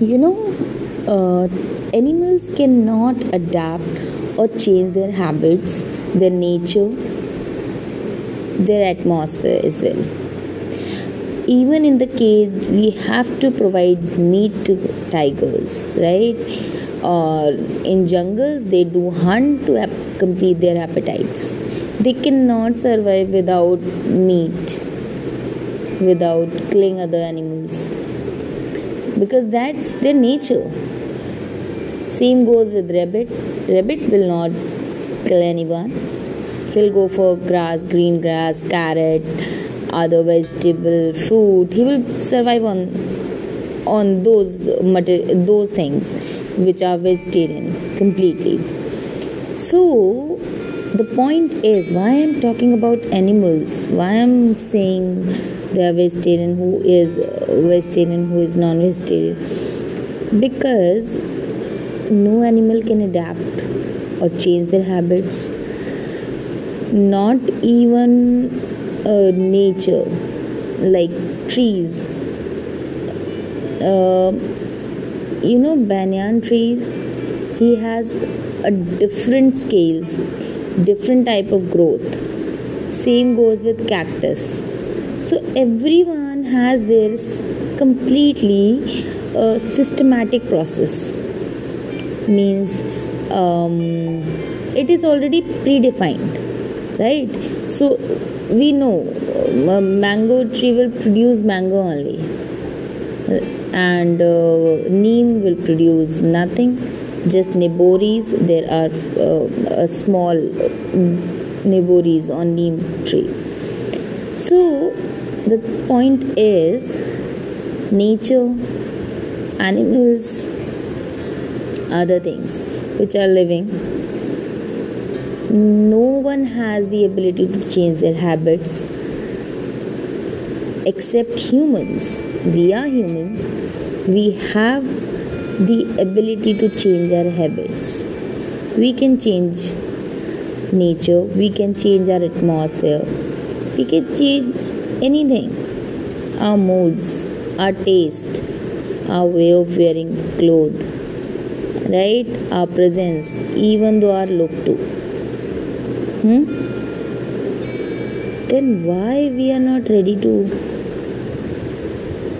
You know, uh, animals cannot adapt or change their habits, their nature, their atmosphere as well. Even in the cage, we have to provide meat to tigers, right? Or in jungles, they do hunt to ap- complete their appetites. They cannot survive without meat, without killing other animals, because that's their nature. Same goes with rabbit. Rabbit will not kill anyone. He'll go for grass, green grass, carrot, other vegetable, fruit. He will survive on on those mater- those things which are vegetarian completely. So the point is why I'm talking about animals. Why I'm saying they are vegetarian, who is vegetarian, who is non-vegetarian. Because no animal can adapt or change their habits not even uh, nature like trees uh, you know banyan trees he has a different scales different type of growth. Same goes with cactus. So everyone has their completely uh, systematic process. Means um, it is already predefined right? So we know uh, mango tree will produce mango only. And uh, neem will produce nothing just neboris there are uh, small neboris on neem tree. So the point is nature animals other things which are living no one has the ability to change their habits except humans. We are humans. We have the ability to change our habits. We can change nature we can change our atmosphere we can change anything. Our moods our taste our way of wearing clothes right? Our presence even though our look too. Hmm? Then why we are not ready to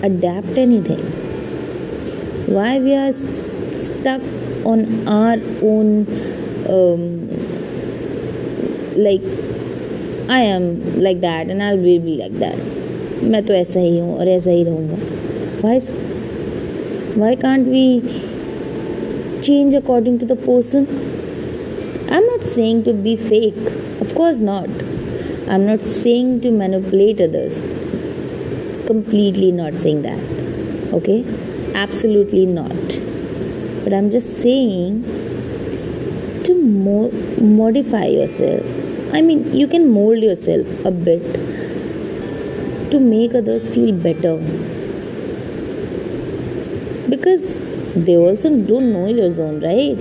adapt anything why we are stuck on our own um, like I am like that and I'll be like that मैं तो ऐसा ही हूँ और ऐसा ही रहूँगा why so? why can't we change according to the person I'm not saying to be fake of course not I'm not saying to manipulate others completely not saying that okay Absolutely not. But i'm just saying to mo- modify yourself. I mean you can mold yourself a bit to make others feel better. Because they also don't know your zone right?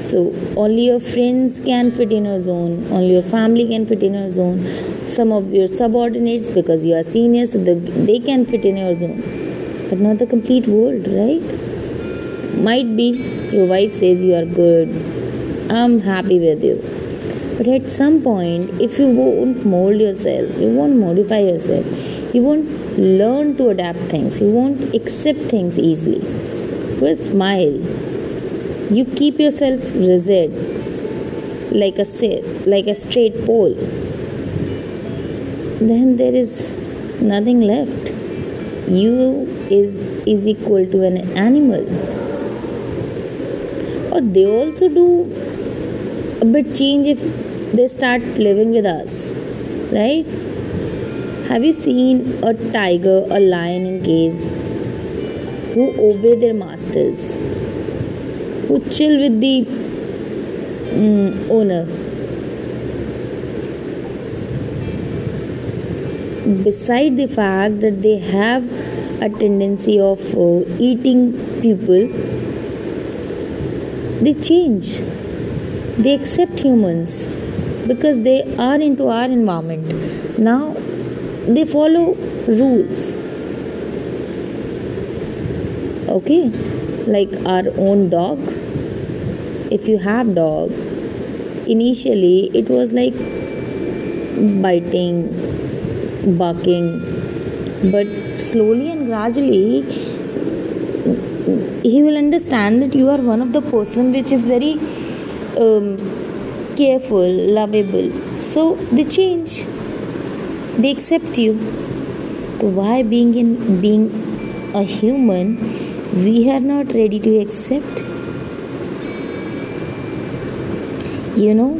So only your friends can fit in your zone only your family can fit in your zone. Some of your subordinates because you are seniors they can fit in your zone but not the complete world right? Might be. Your wife says you are good. I'm happy with you. But at some point if you won't mold yourself you won't modify yourself you won't learn to adapt things you won't accept things easily. With smile you keep yourself rigid like a like a straight pole. Then there is nothing left. You is is equal to an animal. Or they also do a bit change if they start living with us right? Have you seen a tiger a lion in cage who obey their masters who chill with the mm, owner? Beside the fact that they have a tendency of uh, eating people. They change. They accept humans because they are into our environment. Now they follow rules. Okay? Like our own dog. If you have dog initially it was like biting barking but slowly and gradually he will understand that you are one of the person which is very um, careful lovable. So they change. They accept you. So why being in being a human we are not ready to accept? You know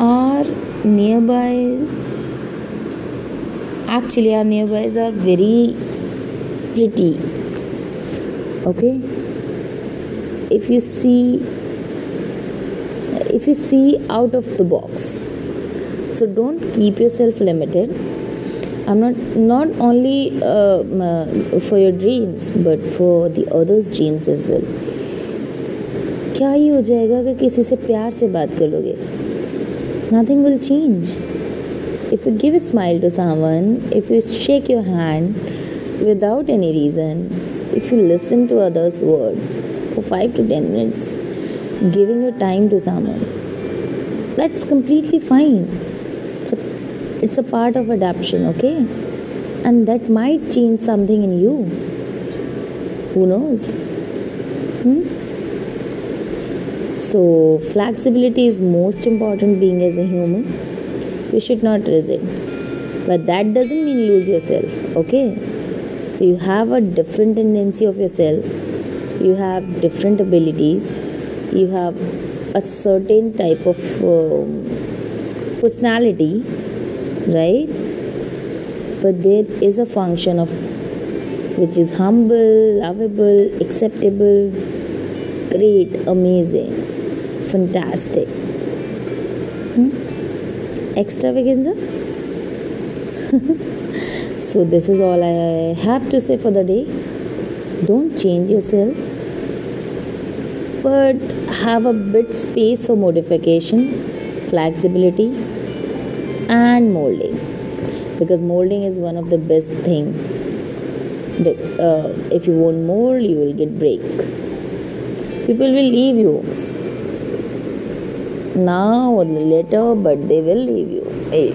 our nearby actually our nearbys are very pretty okay if you see if you see out of the box so don't keep yourself limited i'm not not only uh, uh, for your dreams but for the others dreams as well क्या ही हो जाएगा अगर किसी से प्यार से बात कर लोगे nothing will change if you give a smile to someone, if you shake your hand without any reason, if you listen to others' word for 5 to 10 minutes, giving your time to someone, that's completely fine. It's a, it's a part of adaptation, okay? And that might change something in you. Who knows? Hmm? So, flexibility is most important being as a human you should not resent. But that doesn't mean lose yourself okay? So you have a different tendency of yourself. You have different abilities. You have a certain type of um, personality right? But there is a function of which is humble lovable acceptable great amazing fantastic? Extravaganza so this is all i have to say for the day. Don't change yourself but have a bit space for modification flexibility and molding. Because molding is one of the best thing uh, if you won't mold you will get break. People will leave you now or later, but they will leave you. Hey.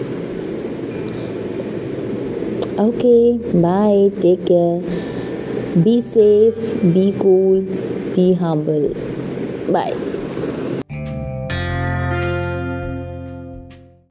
Okay, bye. Take care. Be safe, be cool, be humble. Bye.